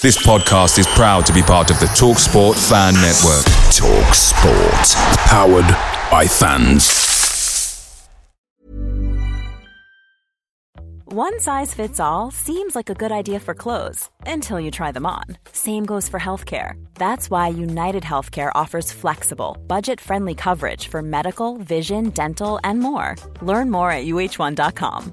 This podcast is proud to be part of the TalkSport Fan Network. TalkSport. Powered by fans. One size fits all seems like a good idea for clothes until you try them on. Same goes for healthcare. That's why United Healthcare offers flexible, budget friendly coverage for medical, vision, dental, and more. Learn more at uh1.com.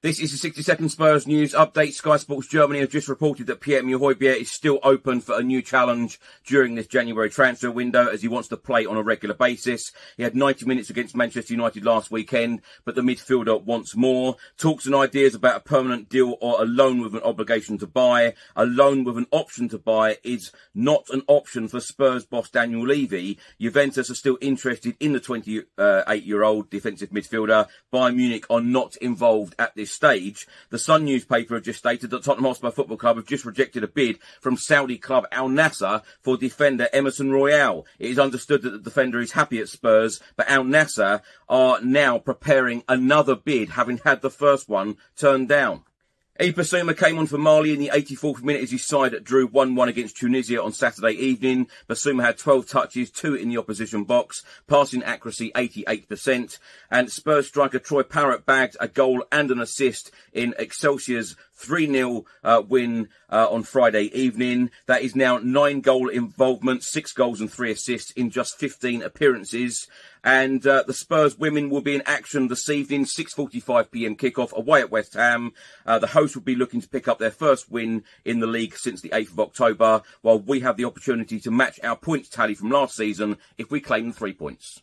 This is the 60 second Spurs news update. Sky Sports Germany have just reported that Pierre-Emile Højbjerg is still open for a new challenge during this January transfer window as he wants to play on a regular basis. He had 90 minutes against Manchester United last weekend, but the midfielder wants more. Talks and ideas about a permanent deal or a loan with an obligation to buy. A loan with an option to buy is not an option for Spurs boss Daniel Levy. Juventus are still interested in the 28 year old defensive midfielder. Bayern Munich are not involved at this stage, the Sun newspaper have just stated that Tottenham Hotspur Football Club have just rejected a bid from Saudi club Al Nassr for defender Emerson Royal. It is understood that the defender is happy at Spurs, but Al Nassr are now preparing another bid, having had the first one turned down. Yves came on for Mali in the 84th minute as his side drew 1-1 against Tunisia on Saturday evening. Bissouma had 12 touches, two in the opposition box, passing accuracy 88%, and Spurs striker Troy Parrott bagged a goal and an assist in Excelsior's 3-0 uh, win uh, on Friday evening. That is now nine goal involvement, six goals and three assists in just 15 appearances. And uh, the Spurs women will be in action this evening, 6:45 p.m. kickoff away at West Ham. Uh, the hosts will be looking to pick up their first win in the league since the 8th of October, while we have the opportunity to match our points tally from last season if we claim three points.